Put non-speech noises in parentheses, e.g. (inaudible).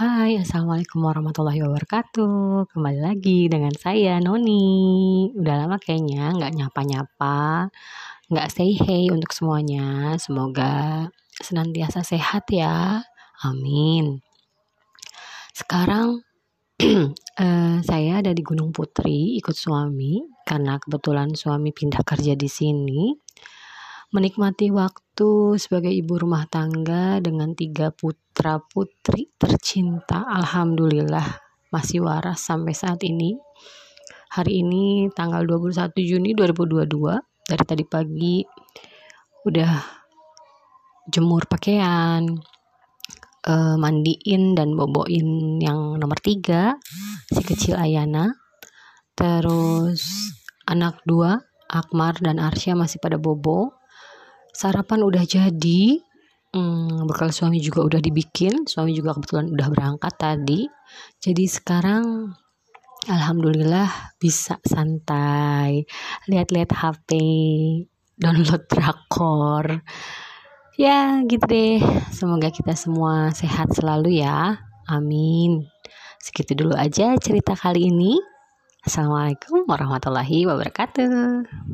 Hai, Assalamualaikum warahmatullahi wabarakatuh. Kembali lagi dengan saya, Noni. Udah lama kayaknya nggak nyapa-nyapa, nggak say hey untuk semuanya. Semoga senantiasa sehat ya. Amin. Sekarang (clears throat) eh, saya ada di Gunung Putri ikut suami karena kebetulan suami pindah kerja di sini menikmati waktu sebagai ibu rumah tangga dengan tiga putra putri tercinta. Alhamdulillah masih waras sampai saat ini. Hari ini tanggal 21 Juni 2022 dari tadi pagi udah jemur pakaian, uh, mandiin dan boboin yang nomor tiga si kecil Ayana. Terus anak dua Akmar dan Arsya masih pada bobo sarapan udah jadi hmm, bekal suami juga udah dibikin suami juga kebetulan udah berangkat tadi. Jadi sekarang alhamdulillah bisa santai. Lihat-lihat HP download drakor. Ya gitu deh. Semoga kita semua sehat selalu ya. Amin. Segitu dulu aja cerita kali ini. Assalamualaikum warahmatullahi wabarakatuh